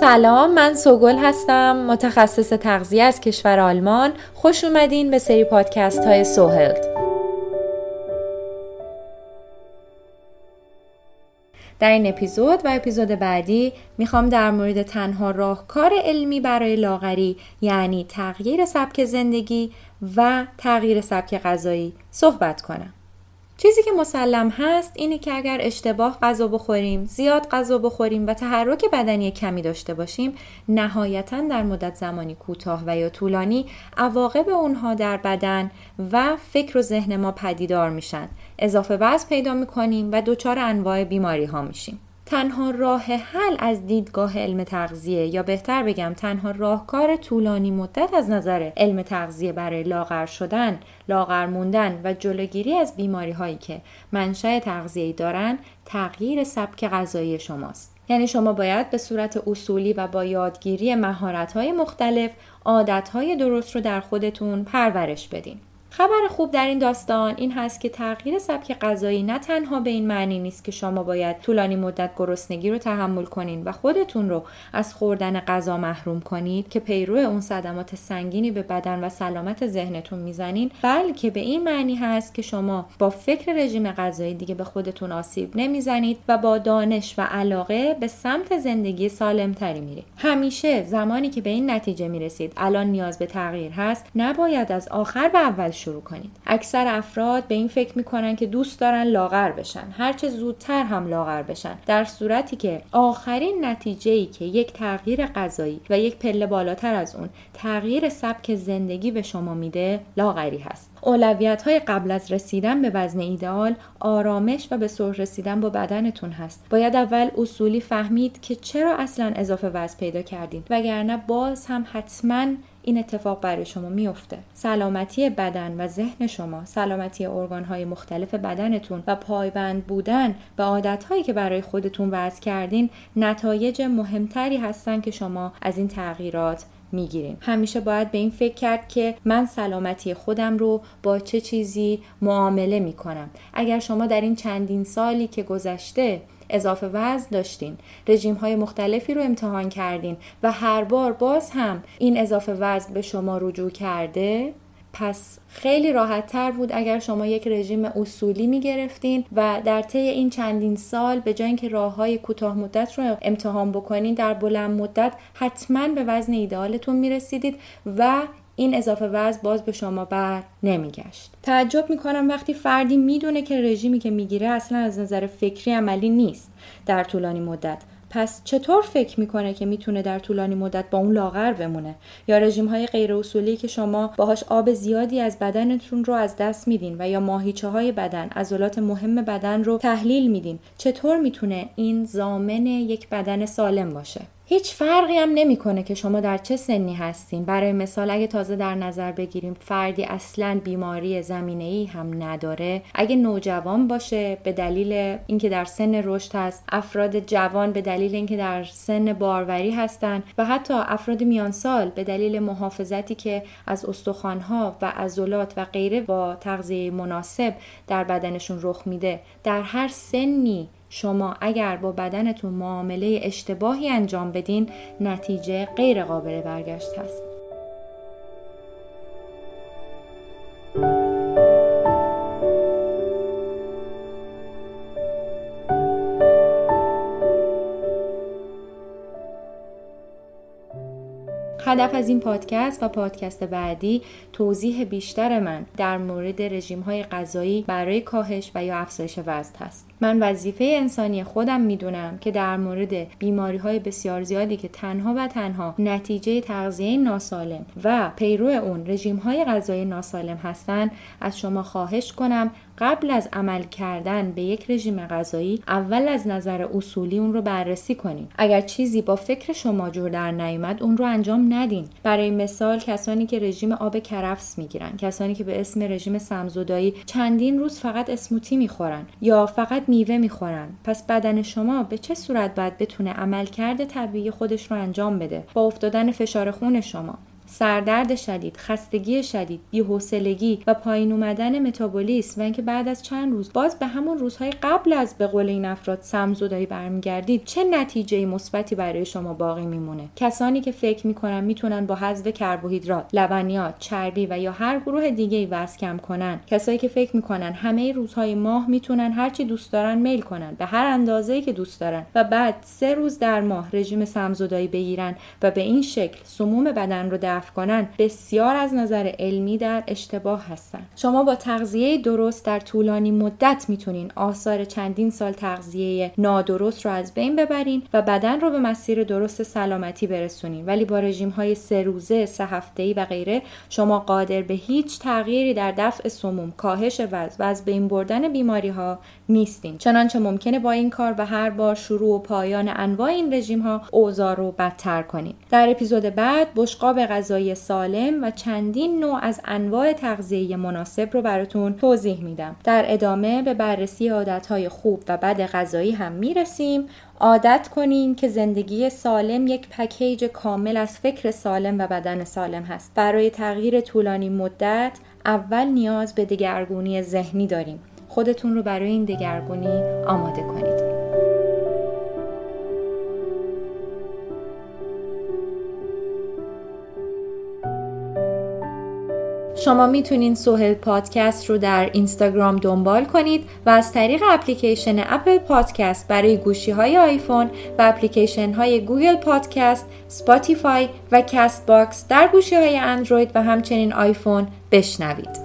سلام من سوگل هستم متخصص تغذیه از کشور آلمان. خوش اومدین به سری پادکست های سوهلد. در این اپیزود و اپیزود بعدی می‌خوام در مورد تنها راهکار علمی برای لاغری یعنی تغییر سبک زندگی و تغییر سبک غذایی صحبت کنم. چیزی که مسلم هست اینه که اگر اشتباه غذا بخوریم، زیاد غذا بخوریم و تحرک بدنی کمی داشته باشیم، نهایتا در مدت زمانی کوتاه و یا طولانی عواقب اونها در بدن و فکر و ذهن ما پدیدار میشن. اضافه وزن پیدا می‌کنیم و دچار انواع بیماری ها میشیم. تنها راه حل از دیدگاه علم تغذیه یا بهتر بگم تنها راهکار طولانی مدت از نظر علم تغذیه برای لاغر شدن، لاغر موندن و جلوگیری از بیماری هایی که منشأ تغذیه‌ای دارن تغییر سبک غذایی شماست. یعنی شما باید به صورت اصولی و با یادگیری مهارت های مختلف عادت های درست رو در خودتون پرورش بدین. خبر خوب در این داستان این هست که تغییر سبک غذایی نه تنها به این معنی نیست که شما باید طولانی مدت گرسنگی رو تحمل کنین و خودتون رو از خوردن غذا محروم کنید که پیرو اون صدمات سنگینی به بدن و سلامت ذهنتون می‌زنین بلکه به این معنی هست که شما با فکر رژیم غذایی دیگه به خودتون آسیب نمی‌زنید و با دانش و علاقه به سمت زندگی سالمتری میرید. همیشه زمانی که به این نتیجه می‌رسید الان نیاز به تغییر هست نباید از آخر به اول شروع کنید. اکثر افراد به این فکر می‌کنن که دوست دارن لاغر بشن. هرچه زودتر هم لاغر بشن. در صورتی که آخرین نتیجه ای که یک تغییر غذایی و یک پله بالاتر از اون تغییر سبک زندگی به شما میده لاغری هست. اولویت های قبل از رسیدن به وزن ایدئال آرامش و به سر رسیدن با بدنتون هست. باید اول اصولی فهمید که چرا اصلا اضافه وزن پیدا کردین وگرنه باز هم حتما این اتفاق برای شما میفته سلامتی بدن و ذهن شما سلامتی ارگانهای مختلف بدنتون و پایبند بودن به عادتهایی که برای خودتون وضع کردین نتایج مهمتری هستن که شما از این تغییرات می‌گیریم همیشه باید به این فکر کرد که من سلامتی خودم رو با چه چیزی معامله می‌کنم. اگر شما در این چندین سالی که گذشته اضافه وزن داشتین. رژیم های مختلفی رو امتحان کردین و هر بار باز هم این اضافه وزن به شما رجوع کرده. پس خیلی راحت تر بود اگر شما یک رژیم اصولی می گرفتین و در طی این چندین سال به جای اینکه راه های کوتاه مدت رو امتحان بکنین در بلند مدت حتما به وزن ایدئالتون می رسیدید و این اضافه وزن باز به شما بر نمیگشت. تعجب می‌کنم وقتی فردی می‌دونه که رژیمی که می‌گیره اصلا از نظر فکری عملی نیست. در طولانی مدت. پس چطور فکر می‌کنه که می‌تونه در طولانی مدت با اون لاغر بمونه؟ یا رژیم های غیر اصولی که شما باهاش آب زیادی از بدنتون رو از دست میدین و یا ماهیچه های بدن عضلات مهم بدن رو تحلیل میدین. چطور می‌تونه این زامن یک بدن سالم باشه؟ هیچ فرقی هم نمی‌کنه که شما در چه سنی هستین. برای مثال اگه تازه در نظر بگیریم فردی اصلا بیماری زمینه ای هم نداره. اگه نوجوان باشه به دلیل اینکه در سن رشد هست افراد جوان به دلیل اینکه در سن باروری هستن و حتی افراد میان سال به دلیل محافظتی که از استخوانها و عضلات و غیره با تغذیه مناسب در بدنشون رخ میده در هر سنی شما اگر با بدنتون معامله اشتباهی انجام بدین نتیجه غیر قابل برگشت هست. هدف از این پادکست و پادکست بعدی توضیح بیشتر من در مورد رژیم های غذایی برای کاهش و یا افزایش وزن هست. من وظیفه انسانی خودم می‌دونم که در مورد بیماری های بسیار زیادی که تنها و تنها نتیجه تغذیه ناسالم و پیرو اون رژیم های غذایی ناسالم هستند از شما خواهش کنم قبل از عمل کردن به یک رژیم غذایی اول از نظر اصولی اون رو بررسی کنید. اگر چیزی با فکر شما جور در نیومد اون رو انجام ندین. برای مثال کسانی که رژیم آب کرفس می‌گیرن کسانی که به اسم رژیم سمزودایی چندین روز فقط اسموتی می‌خورن یا فقط میوه می‌خورن. پس بدن شما به چه صورت باید بتونه عملکرد طبیعی خودش رو انجام بده با افتادن فشار خون شما؟ سردرد شدید خستگی شدید بی‌حوصلگی و پایین اومدن متابولیسم و اینکه بعد از چند روز باز به همون روزهای قبل از به قول این افراد سمزدایی برمیگردید چه نتیجه مثبتی برای شما باقی میمونه؟ کسانی که فکر می‌کنن می‌تونن با حذف کربوهیدرات لبنیات چربی و یا هر گروه دیگه ای وزن کم کنن. کسایی که فکر می‌کنن همه روزهای ماه می‌تونن هرچی دوست دارن میل کنن به هر اندازه‌ای که دوست دارن و بعد سه روز در ماه رژیم سمزدایی بگیرن و به این شکل سموم بدن رو دفع کنن بسیار از نظر علمی در اشتباه هستن. شما با تغذیه درست در طولانی مدت می‌تونین آثار چندین سال تغذیه نادرست رو از بین ببرین و بدن رو به مسیر درست سلامتی برسونین. ولی با رژیم های سه روزه سه هفته ای و غیره شما قادر به هیچ تغییری در دفع سموم کاهش وزن و از بین بردن بیماری ها نیستین. چنانچه ممکنه با این کار و هر بار شروع و پایان انواع این رژیم ها اوضاع رو بدتر کنید در اپیزود بعد بشقاب غذایی سالم و چندین نوع از انواع تغذیه مناسب رو براتون توضیح میدم. در ادامه به بررسی عادتهای خوب و بد غذایی هم می‌رسیم. عادت کنین که زندگی سالم یک پکیج کامل از فکر سالم و بدن سالم هست. برای تغییر طولانی مدت اول نیاز به دگرگونی ذهنی داریم. خودتون رو برای این دگرگونی آماده کنید. شما می‌تونین سوهل پادکست رو در اینستاگرام دنبال کنید و از طریق اپلیکیشن Apple Podcast برای گوشی های آیفون و اپلیکیشن های Google Podcast، Spotify و Castbox در گوشی های اندروید و همچنین آیفون بشنوید.